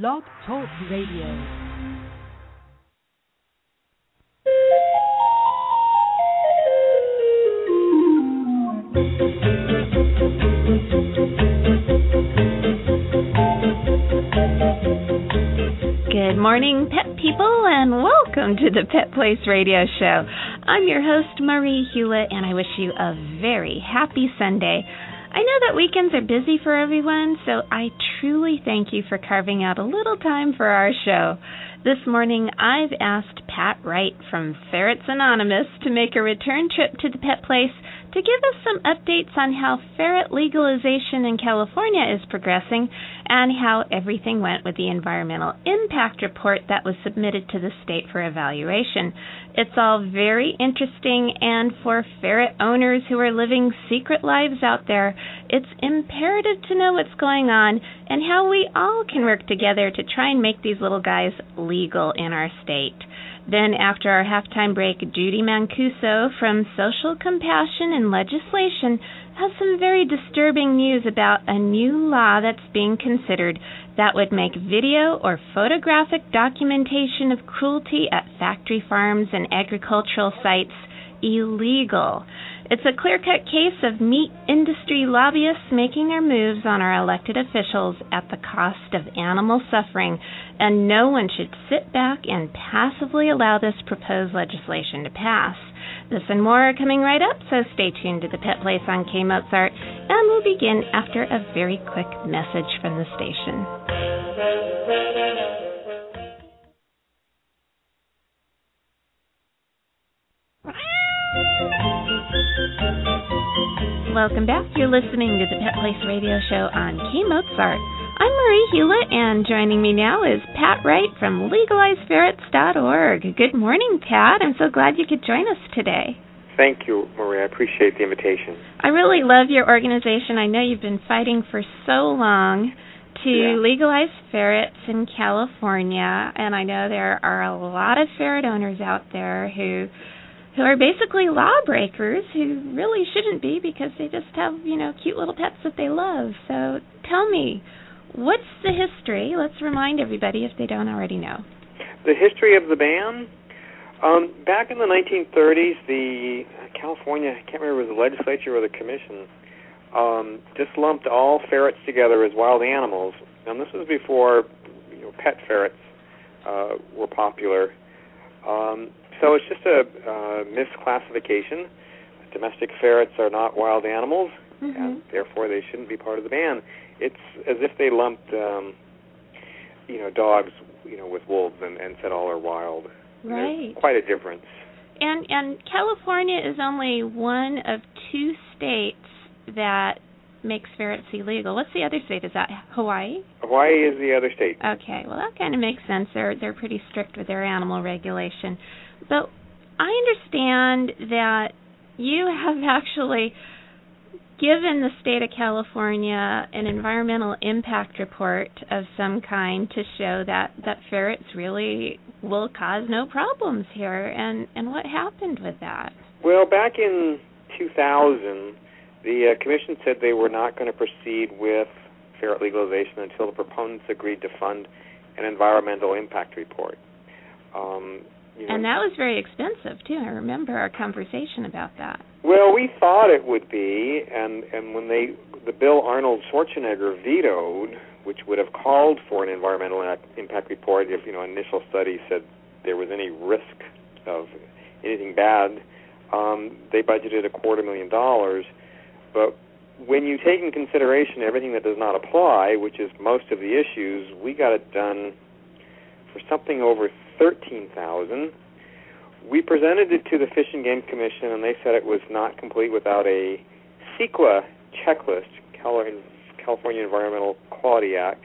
Blog Talk Radio. Good morning, pet people, and welcome to the Pet Place Radio Show. I'm your host, Marie Hulett, and I wish you a very happy Sunday. I know that weekends are busy for everyone, so I truly thank you for carving out a little time for our show. This morning, I've asked Pat Wright from Ferrets Anonymous to make a return trip to the Pet Place to give us some updates on how ferret legalization in California is progressing and how everything went with the environmental impact report that was submitted to the state for evaluation. It's all very interesting, and for ferret owners who are living secret lives out there, it's imperative to know what's going on and how we all can work together to try and make these little guys legal in our state. Then, after our halftime break, Judie Mancuso from Social Compassion in Legislation has some very disturbing news about a new law that's being considered that would make video or photographic documentation of cruelty at factory farms and agricultural sites illegal. It's a clear cut case of meat industry lobbyists making their moves on our elected officials at the cost of animal suffering, and no one should sit back and passively allow this proposed legislation to pass. This and more are coming right up, so stay tuned to the Pet Place on K Mozart, and we'll begin after a very quick message from the station. Welcome back. You're listening to the Pet Place Radio Show on K Mozart. I'm Marie Hulett, and joining me now is Pat Wright from LegalizeFerrets.org. Good morning, Pat. I'm so glad you could join us today. Thank you, Marie. I appreciate the invitation. I really love your organization. I know you've been fighting for so long to Yeah. legalize ferrets in California, and I know there are a lot of ferret owners out there who who are basically lawbreakers who really shouldn't be because they just have, you know, cute little pets that they love. So tell me, what's the history? Let's remind everybody if they don't already know. The history of the ban. Um, back in the 1930s, the California, I can't remember if it was the legislature or the commission, um, just lumped all ferrets together as wild animals. And this was before you know, pet ferrets uh, were popular. Um, so it's just a uh, misclassification. Domestic ferrets are not wild animals, Mm-hmm. and therefore they shouldn't be part of the ban. It's as if they lumped, um, you know, dogs, you know, with wolves and, and said all are wild. Right. quite a difference. And and California is only one of two states that makes ferrets illegal. What's the other state? Is that Hawaii? Hawaii is the other state. Okay, well that kind of makes sense. They're they're pretty strict with their animal regulation. But I understand that you have actually given the state of California an environmental impact report of some kind to show that that ferrets really will cause no problems here and and what happened with that? Well, back in 2000, the uh, commission said they were not going to proceed with ferret legalization until the proponents agreed to fund an environmental impact report. Um, you know, And that was very expensive too. I remember our conversation about that. Well, we thought it would be, and and when they the bill Arnold Schwarzenegger vetoed, which would have called for an environmental impact- impact report if you know initial study said there was any risk of anything bad, um, they budgeted a quarter million dollars. But when you take in consideration everything that does not apply, which is most of the issues, we got it done for something over thirteen thousand. We presented it to the Fish and Game Commission, and they said it was not complete without a CEQA checklist, California Environmental Quality Act.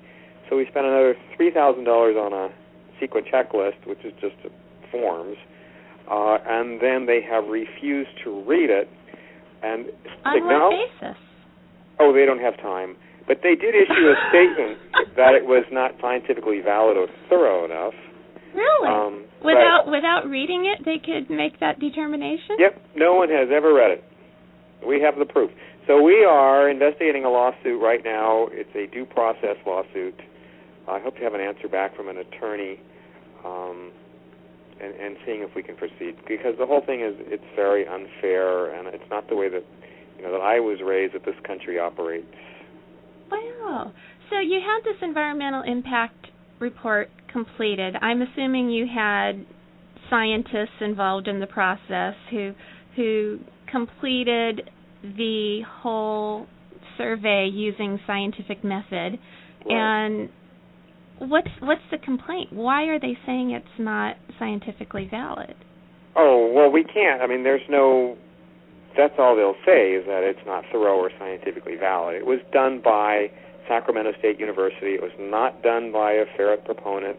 So we spent another three thousand dollars on a CEQA checklist, which is just forms, uh, and then they have refused to read it. And On what basis? Oh, they don't have time. But they did issue a statement that it was not scientifically valid or thorough enough. Really? Um, without without reading it, they could make that determination. yep, no one has ever read it. We have the proof. So we are investigating a lawsuit right now. It's a due process lawsuit I hope to have an answer back from an attorney, um, and, and seeing if we can proceed. Because the whole thing is it's very unfair, and it's not the way that you know that I was raised that this country operates. Wow. So you had this environmental impact report completed. I'm assuming you had scientists involved in the process who who completed the whole survey using scientific method. Right. And what's what's the complaint? Why are they saying it's not scientifically valid? Oh well, we can't. I mean, there's no. That's all they'll say is that it's not thorough or scientifically valid. It was done by Sacramento State University. It was not done by a ferret proponent.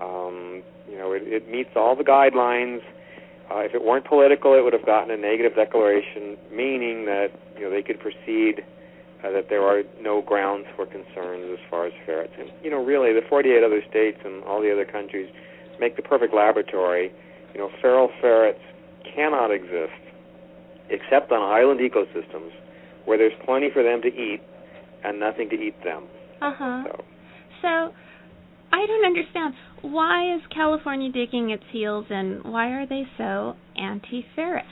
Um, you know, it, it meets all the guidelines. Uh, if it weren't political, it would have gotten a negative declaration, meaning that you know they could proceed uh, that there are no grounds for concerns as far as ferrets. And you know, really, the 48 other states and all the other countries make the perfect laboratory. You know, feral ferrets cannot exist except on island ecosystems where there's plenty for them to eat and nothing to eat them. Uh huh. So, So I don't understand. Why is California digging its heels and why are they so anti ferret?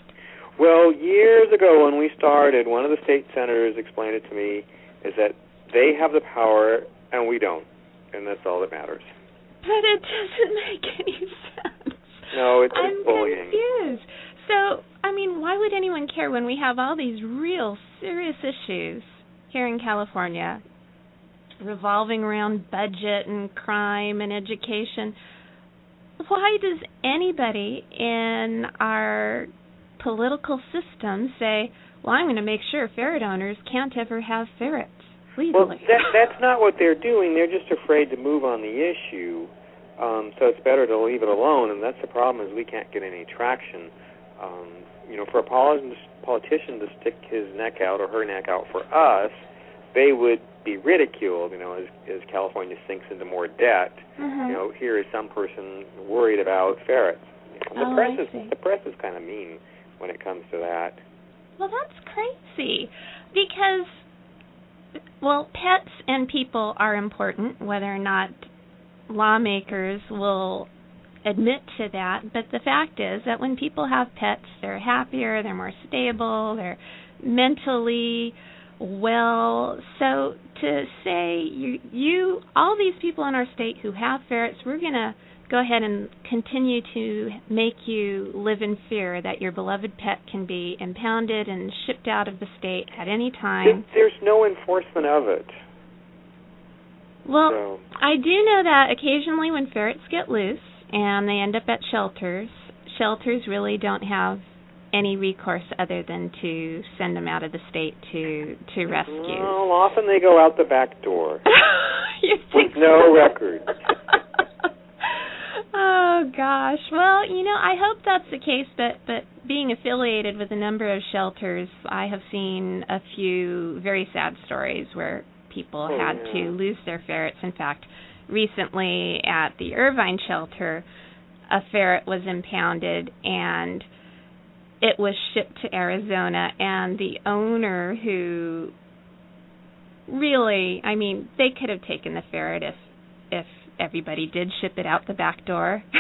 well, years ago when we started, one of the state senators explained it to me is that they have the power and we don't, and that's all that matters. But it doesn't make any sense. No, it's I'm just bullying. confused. So, I mean, why would anyone care when we have all these real serious issues here in California revolving around budget and crime and education? Why does anybody in our political system say, well, I'm going to make sure ferret owners can't ever have ferrets legally? Well, that, that's not what they're doing. They're just afraid to move on the issue. Um, so it's better to leave it alone, and that's the problem is we can't get any traction. Um, you know, for a politician, to stick his neck out or her neck out for us, they would be ridiculed. You know, as as California sinks into more debt. Mhm. You know, here is some person worried about ferrets. And the Oh, press is the press is kind of mean when it comes to that. Well, that's crazy because, well, pets and people are important, whether or not lawmakers will admit to that. But the fact is that when people have pets, they're happier, they're more stable, they're mentally well. So to say you, you all these people in our state who have ferrets, we're going to go ahead and continue to make you live in fear that your beloved pet can be impounded and shipped out of the state at any time. There's no enforcement of it. Well, so I do know that occasionally when ferrets get loose and they end up at shelters, shelters really don't have any recourse other than to send them out of the state to to rescue. Well, often they go out the back door. you With think no so? record. oh gosh. Well, you know, I hope that's the case, but but being affiliated with a number of shelters, I have seen a few very sad stories where people Oh, had yeah. to lose their ferrets. In fact, recently at the Irvine shelter, a ferret was impounded and it was shipped to Arizona and the owner who really, I mean, they could have taken the ferret if if everybody did ship it out the back door.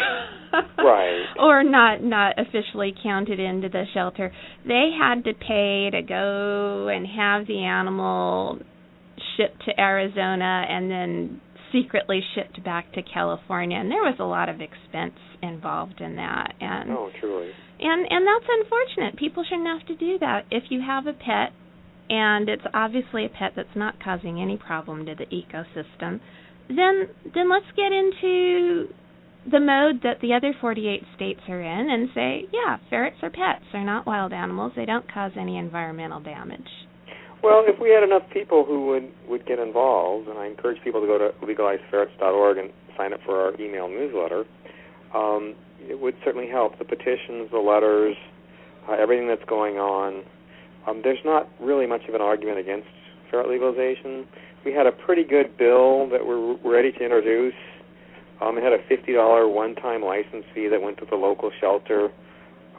Right. or not not officially counted into the shelter. They had to pay to go and have the animal shipped to Arizona and then secretly shipped back to California and there was a lot of expense involved in that and Oh, truly. and and that's unfortunate. People shouldn't have to do that. If you have a pet and it's obviously a pet that's not causing any problem to the ecosystem, then then let's get into the mode that the other 48 states are in and say, yeah, ferrets are pets. They're not wild animals. They don't cause any environmental damage. Well, if we had enough people who would would get involved, and I encourage people to go to legalizeferrets.org and sign up for our email newsletter, um, it would certainly help. The petitions, the letters, uh, everything that's going on. Um, there's not really much of an argument against ferret legalization. We had a pretty good bill that we're ready to introduce. Um, it had a $50 one-time license fee that went to the local shelter.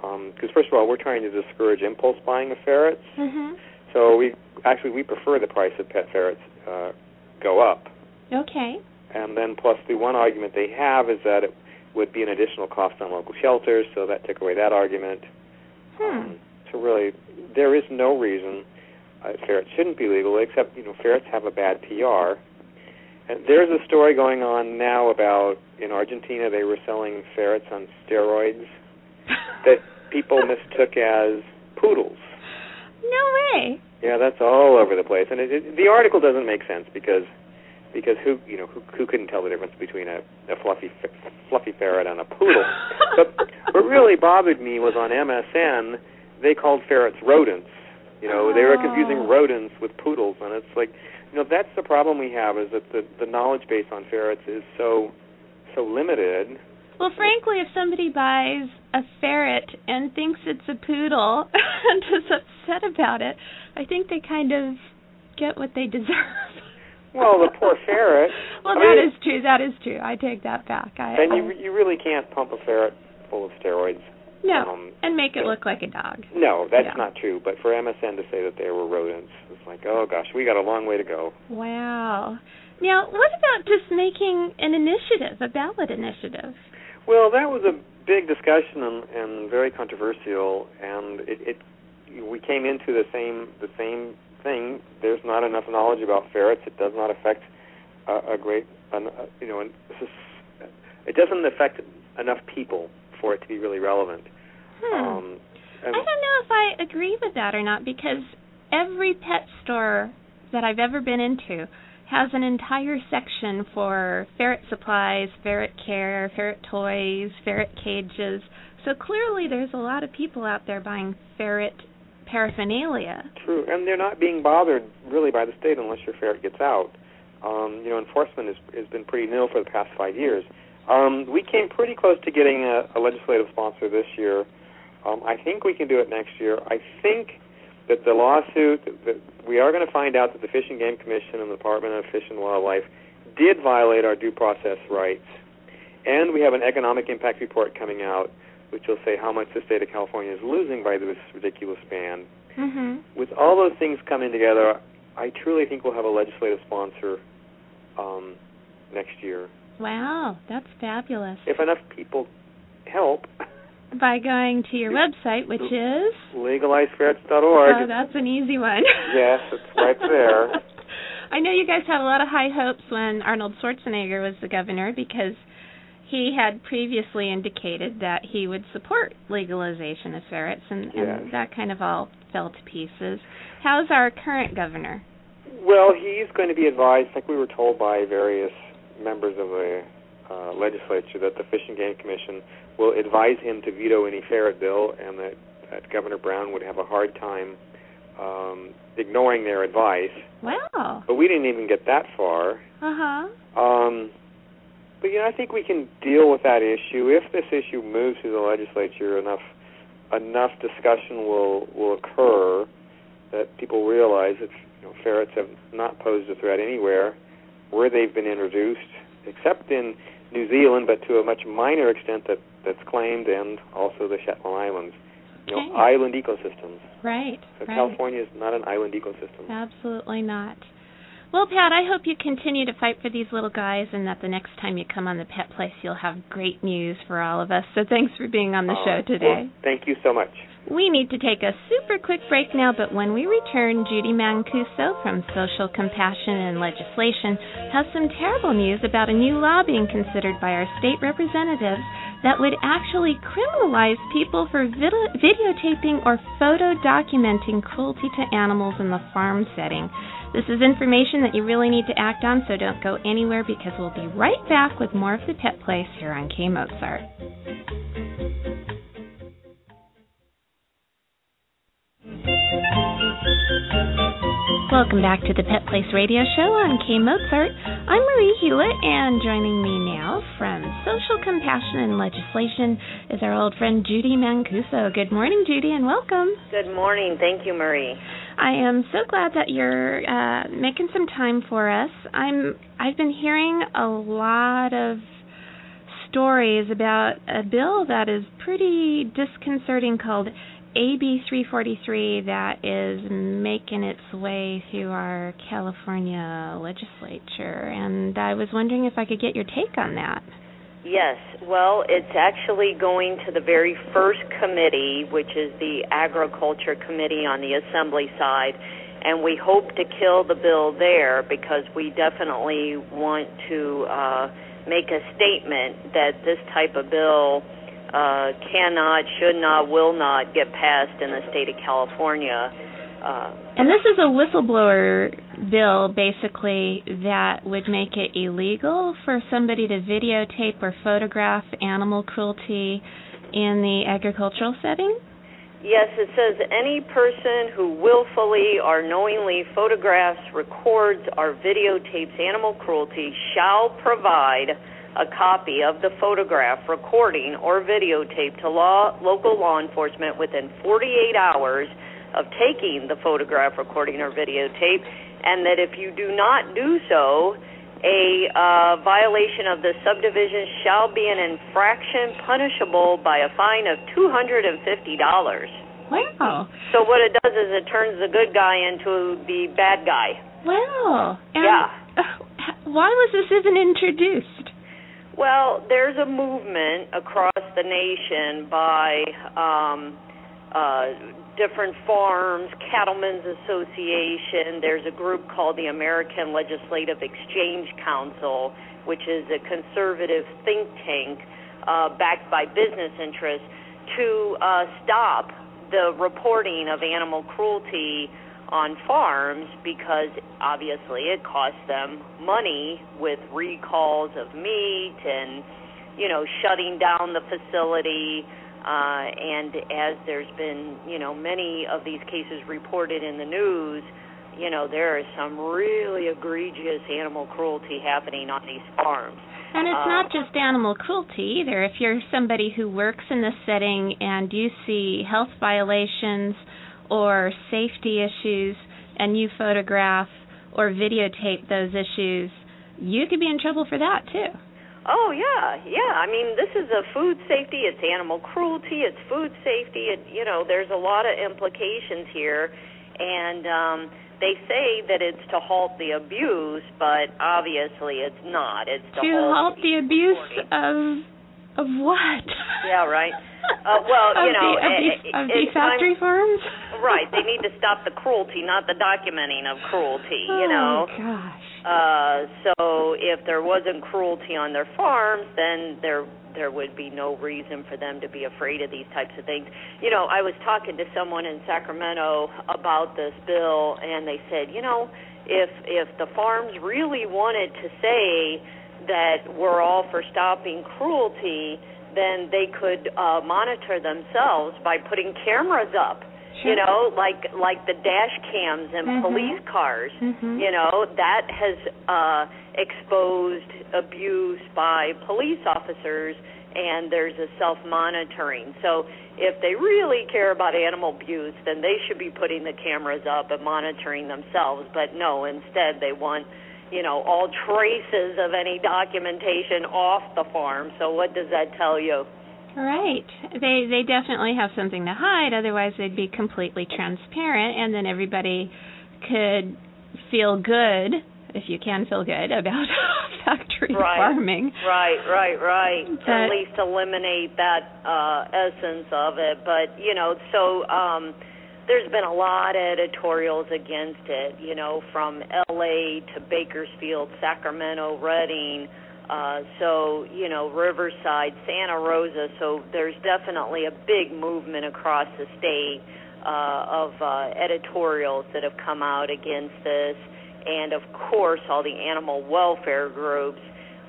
Because first of all, we're trying to discourage impulse buying of ferrets. Mhm. So we actually we prefer the price of pet ferrets uh, go up, Okay. and then plus the one argument they have is that it would be an additional cost on local shelters, so that took away that argument. Hmm. Um, so really, there is no reason uh, ferrets shouldn't be legal, except you know ferrets have a bad PR. And there's a story going on now about in Argentina they were selling ferrets on steroids that people mistook as poodles. No way. Yeah, that's all over the place, and it, it, the article doesn't make sense because because who you know who who couldn't tell the difference between a, a fluffy fluffy ferret and a poodle? but what really bothered me was on MSN they called ferrets rodents. You know, they were confusing Oh. rodents with poodles, and it's like, you know, that's the problem we have is that the the knowledge base on ferrets is so so limited. Well, frankly, if somebody buys a ferret and thinks it's a poodle and is upset about it, I think they kind of get what they deserve. Well, the poor ferret. well, I that mean- is true. That is true. I take that back. I, And you you really can't pump a ferret full of steroids. no, um, and make it look like a dog. No, that's Yeah. not true. But for MSN to say that they were rodents, it's like, oh gosh, we got a long way to go. Wow. Now, what about just making an initiative, a ballot initiative? Well, that was a big discussion and, and very controversial, and it, it we came into the same the same thing. There's not enough knowledge about ferrets. It does not affect a, a great, an, uh, you know, an, it doesn't affect enough people for it to be really relevant. Hmm. Um, I don't know if I agree with that or not because every pet store that I've ever been into has an entire section for ferret supplies, ferret care, ferret toys, ferret cages. So clearly there's a lot of people out there buying ferret paraphernalia. True, and they're not being bothered really by the state unless your ferret gets out. Um, you know, enforcement has has been pretty nil for the past five years. Um, we came pretty close to getting a, a legislative sponsor this year. Um, I think we can do it next year. I think that the lawsuit that we are going to find out that the Fish and Game Commission and the Department of Fish and Wildlife did violate our due process rights, and we have an economic impact report coming out, which will say how much the state of California is losing by this ridiculous ban Mhm. with all those things coming together, I truly think we'll have a legislative sponsor um, next year. Wow, that's fabulous. If enough people help, By going to your website, which is legalizeferrets.org. Oh, that's an easy one. Yes, it's right there. I know you guys had a lot of high hopes when Arnold Schwarzenegger was the governor because he had previously indicated that he would support legalization of ferrets, and, Yes. and that kind of all fell to pieces. How's our current governor? Well, he's going to be advised, like we were told by various members of the uh, legislature, that the Fish and Game Commission will advise him to veto any ferret bill, and that, that Governor Brown would have a hard time um, ignoring their advice. Wow. But we didn't even get that far. Uh huh. Um, but you know, I think we can deal with that issue if this issue moves through the legislature. Enough enough discussion will will occur that people realize that you know, ferrets have not posed a threat anywhere where they've been introduced, except in New Zealand, but to a much minor extent that that's claimed, and also the Shetland Islands. You know, Okay. island ecosystems. Right. So right. California is not an island ecosystem. Absolutely not. Well, Pat, I hope you continue to fight for these little guys and that the next time you come on the Pet Place, you'll have great news for all of us. So thanks for being on the Uh, show today. well, thank you so much. We need to take a super quick break now, but when we return, Judie Mancuso from Social Compassion in Legislation has some terrible news about a new law being considered by our state representatives that would actually criminalize people for vid- videotaping or photo documenting cruelty to animals in the farm setting. This is information that you really need to act on, so don't go anywhere because we'll be right back with more of the Pet Place here on K Mozart. Welcome back to the Pet Place Radio Show on K Mozart. I'm Marie Hulett, and joining me now from Social Compassion in Legislation is our old friend Judie Mancuso. Good morning, Judie, and welcome. Good morning. Thank you, Marie. I am so glad that you're uh, making some time for us. I'm I've been hearing a lot of stories about a bill that is pretty disconcerting called AB 343 that is making its way through our California legislature, and I was wondering if I could get your take on that. Yes, well, it's actually going to the very first committee, which is the Agriculture Committee on the Assembly side, and we hope to kill the bill there because we definitely want to uh, make a statement that this type of bill uh, cannot, should not, will not get passed in the state of California. Uh, and this is a whistleblower bill, basically, that would make it illegal for somebody to videotape or photograph animal cruelty in the agricultural setting? Yes, it says any person who willfully or knowingly photographs, records, or videotapes animal cruelty shall provide a copy of the photograph, recording, or videotape to law, local law enforcement within 48 hours of taking the photograph, recording, or videotape, and that if you do not do so, a uh, violation of the subdivision shall be an infraction punishable by a fine of $250. Wow. So what it does is it turns the good guy into the bad guy. Wow. And yeah. Why was this even introduced? Well, there's a movement across the nation by um, uh, different farms, Cattlemen's Association. There's a group called the American Legislative Exchange Council, which is a conservative think tank uh, backed by business interests, to uh, stop the reporting of animal cruelty on farms because obviously it costs them money with recalls of meat and you know shutting down the facility uh and as there's been you know many of these cases reported in the news you know there is some really egregious animal cruelty happening on these farms and it's uh, not just animal cruelty either. If you're somebody who works in this setting and you see health violations or safety issues and you photograph or videotape those issues, you could be in trouble for that too. Oh yeah, yeah. I mean, this is a food safety. It's animal cruelty. It's food safety. It, you know, there's a lot of implications here, and um, they say that it's to halt the abuse, but obviously it's not. It's to, to halt, halt the abuse of of what? Yeah, right. Uh, well, of you know, the, of, it, the, of the factory farms. Right. They need to stop the cruelty, not the documenting of cruelty. Oh you know. gosh. Uh, so if there wasn't cruelty on their farms, then there there would be no reason for them to be afraid of these types of things. You know, I was talking to someone in Sacramento about this bill, and they said, you know, if if the farms really wanted to say that we're all for stopping cruelty, then they could uh, monitor themselves by putting cameras up. Sure. You know, like like the dash cams in Mhm. police cars. Mhm. You know, that has uh, exposed abuse by police officers, and there's a self monitoring. So if they really care about animal abuse, then they should be putting the cameras up and monitoring themselves. But no, instead they want you know all traces of any documentation off the farm. So what does that tell you? Right. They they definitely have something to hide otherwise they'd be completely transparent and then everybody could feel good if you can feel good about factory Right. farming. Right, right, right. But- at least eliminate that uh essence of it. But, you know, so um there's been a lot of editorials against it, you know, from LA to Bakersfield, Sacramento, Redding, uh so, you know, Riverside, Santa Rosa, so there's definitely a big movement across the state uh of uh editorials that have come out against this. And of course all the animal welfare groups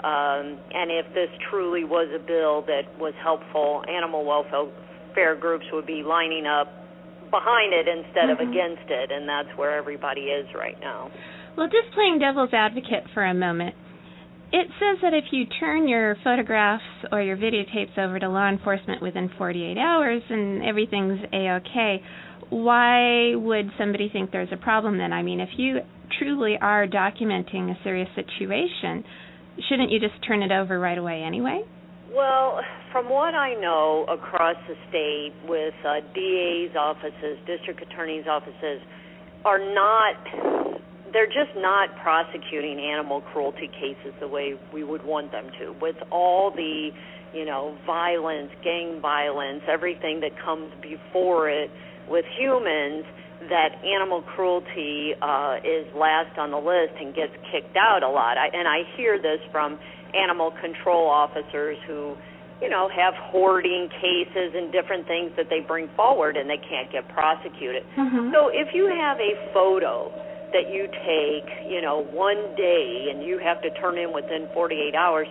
um, and if this truly was a bill that was helpful, animal welfare groups would be lining up behind it instead of Mhm. against it, and that's where everybody is right now. Well, just playing devil's advocate for a moment. It says that if you turn your photographs or your videotapes over to law enforcement within 48 hours and everything's a-okay, why would somebody think there's a problem then? I mean, if you truly are documenting a serious situation, shouldn't you just turn it over right away anyway? Well, from what I know across the state with uh, DA's offices, district attorney's offices, are not, they're just not prosecuting animal cruelty cases the way we would want them to. With all the, you know, violence, gang violence, everything that comes before it with humans, that animal cruelty uh, is last on the list and gets kicked out a lot. I, and I hear this from animal control officers who, you know, have hoarding cases and different things that they bring forward and they can't get prosecuted. Mm-hmm. So if you have a photo that you take, you know, one day and you have to turn in within 48 hours,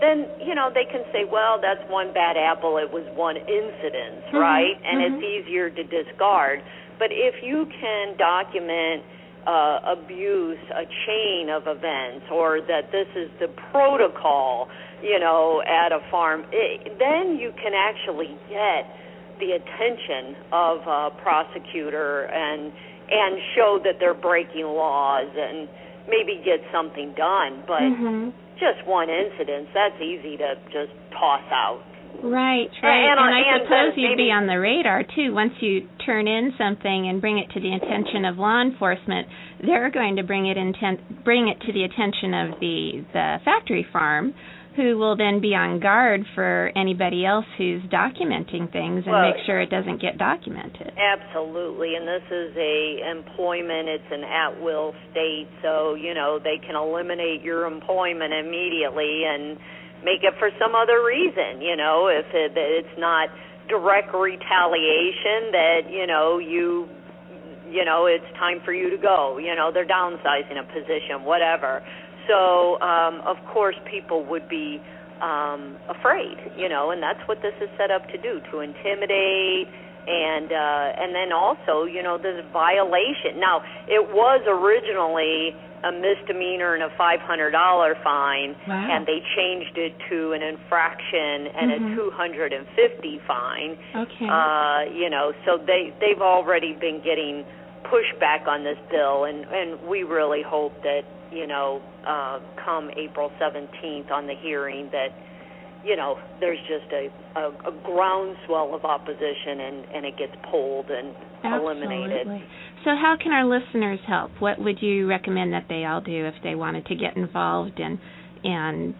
then you know they can say, well, that's one bad apple. It was one incident, Mhm, right? And mhm. it's easier to discard. But if you can document uh, abuse, a chain of events, or that this is the protocol, you know, at a farm, it, then you can actually get the attention of a prosecutor and and show that they're breaking laws and maybe get something done. But Mhm. just one incident, that's easy to just toss out. Right, uh, right. And- And, I and suppose you'd maybe- be on the radar too. Once you turn in something and bring it to the attention of law enforcement, they're going to bring it inten- bring it to the attention of the the factory farm, who will then be on guard for anybody else who's documenting things and Well- make sure it doesn't get documented. Absolutely, and this is a employment. It's an at-will state, so you know they can eliminate your employment immediately and make it for some other reason. You know, if it, it's not direct retaliation, that you know you, you know, it's time for you to go. You know, they're downsizing a position, whatever. So um, of course, people would be um, afraid. You know, and that's what this is set up to do: to intimidate and uh and then also you know this violation now it was originally a misdemeanor and a five hundred dollar fine Wow. and they changed it to an infraction and Mhm. a two hundred and fifty fine Okay. uh you know so they they've already been getting pushback on this bill and and we really hope that you know uh come April 17th on the hearing that you know there's just a a, a groundswell of opposition and and it gets pulled and eliminated So, how can our listeners help? What would you recommend that they all do if they wanted to get involved and and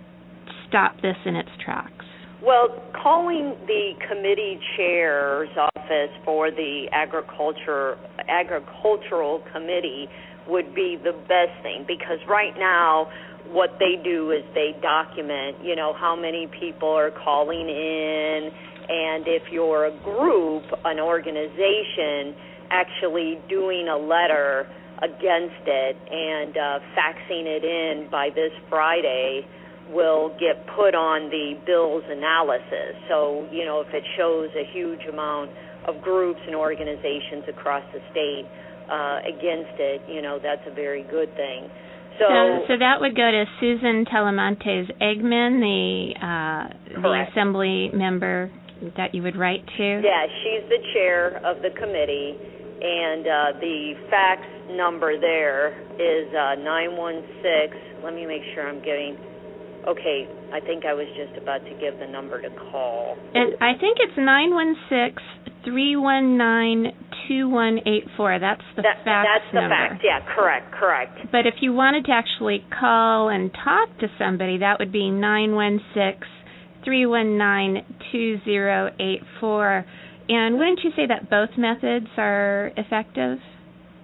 stop this in its tracks? Well, calling the committee chair's office for the agriculture agricultural committee would be the best thing because right now what they do is they document, you know, how many people are calling in and if you're a group, an organization actually doing a letter against it and uh, faxing it in by this Friday will get put on the bill's analysis. So, you know, if it shows a huge amount of groups and organizations across the state uh, against it, you know, that's a very good thing. So, so, so that would go to Susan Talamantes Eggman, the uh, the assembly member that you would write to. yeah, she's the chair of the committee, and uh, the fax number there is uh, 916. Let me make sure I'm getting. Okay, I think I was just about to give the number to call. And I think it's nine one six three one nine two one eight four. That's the That, fax that's the number. fax. Yeah, correct, correct. But if you wanted to actually call and talk to somebody, that would be nine one six three one nine two zero eight four. And wouldn't you say that both methods are effective?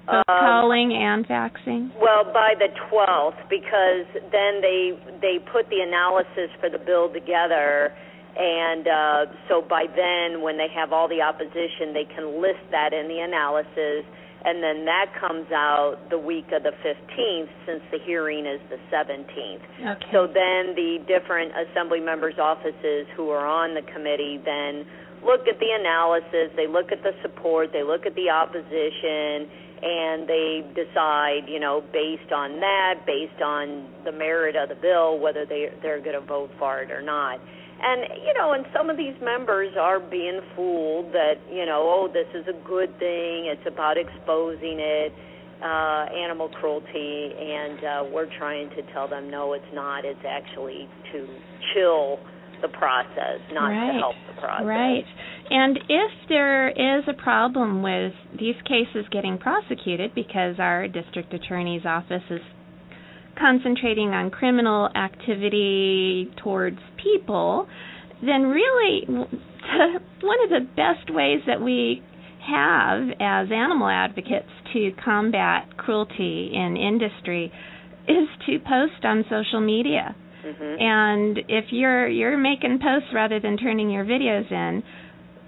Both Um, calling and faxing? Well, by the 12th, because then they they put the analysis for the bill together, and uh, so by then, when they have all the opposition, they can list that in the analysis, and then that comes out the week of the 15th, since the hearing is the 17th. Okay. So then the different assembly members' offices who are on the committee then look at the analysis, they look at the support, they look at the opposition, and they decide, you know, based on that, based on the merit of the bill, whether they they're going to vote for it or not. And you know, and some of these members are being fooled that you know, oh, this is a good thing. It's about exposing it, uh, animal cruelty, and uh, we're trying to tell them no, it's not. It's actually to chill the process, not right. to help process. Right. And if there is a problem with these cases getting prosecuted because our district attorney's office is concentrating on criminal activity towards people, then really one of the best ways that we have as animal advocates to combat cruelty in industry is to post on social media. Mm-hmm. And if you're you're making posts rather than turning your videos in,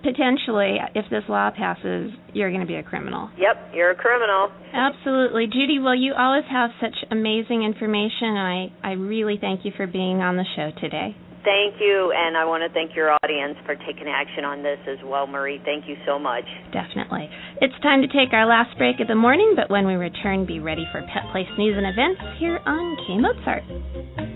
potentially if this law passes, you're going to be a criminal. Yep, you're a criminal. Absolutely. Judie, well you always have such amazing information. I I really thank you for being on the show today. Thank you, and I want to thank your audience for taking action on this as well, Marie. Thank you so much. Definitely. It's time to take our last break of the morning, but when we return, be ready for Pet Place news and events here on K Mozart.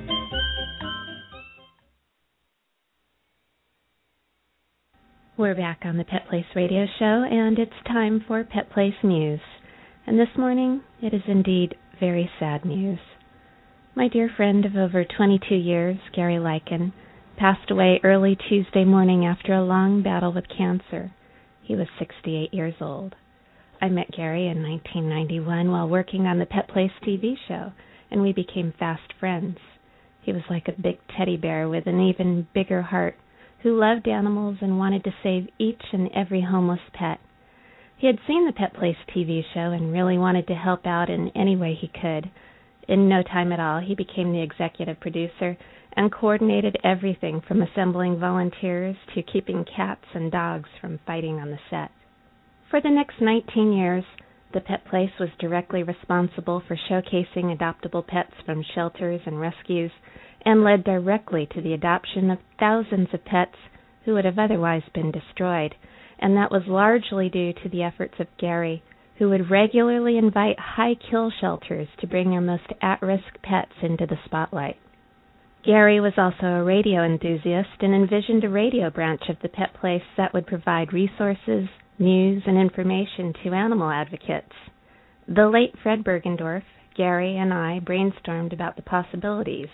We're back on the Pet Place Radio Show, and it's time for Pet Place News. And this morning, it is indeed very sad news. My dear friend of over 22 years, Gary Lycan, passed away early Tuesday morning after a long battle with cancer. He was 68 years old. I met Gary in 1991 while working on the Pet Place TV show, and we became fast friends. He was like a big teddy bear with an even bigger heart who loved animals and wanted to save each and every homeless pet. He had seen the Pet Place TV show and really wanted to help out in any way he could. In no time at all, he became the executive producer and coordinated everything from assembling volunteers to keeping cats and dogs from fighting on the set. For the next 19 years, the Pet Place was directly responsible for showcasing adoptable pets from shelters and rescues and led directly to the adoption of thousands of pets who would have otherwise been destroyed, and that was largely due to the efforts of Gary, who would regularly invite high kill shelters to bring their most at risk pets into the spotlight. Gary was also a radio enthusiast and envisioned a radio branch of the pet place that would provide resources, news, and information to animal advocates. The late Fred Bergendorf, Gary, and I brainstormed about the possibilities,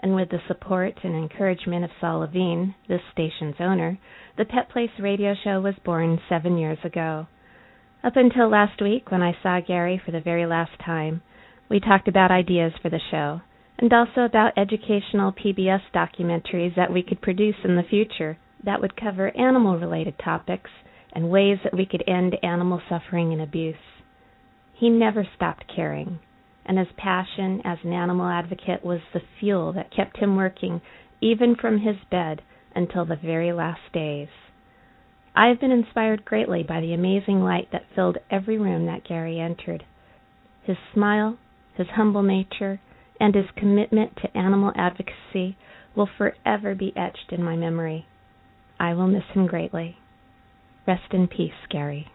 and with the support and encouragement of Saul Levine, this station's owner, the Pet Place radio show was born seven years ago. Up until last week, when I saw Gary for the very last time, we talked about ideas for the show and also about educational PBS documentaries that we could produce in the future that would cover animal related topics and ways that we could end animal suffering and abuse. He never stopped caring, and his passion as an animal advocate was the fuel that kept him working even from his bed until the very last days. I have been inspired greatly by the amazing light that filled every room that Gary entered. His smile, his humble nature, and his commitment to animal advocacy will forever be etched in my memory. I will miss him greatly. Rest in peace, Gary.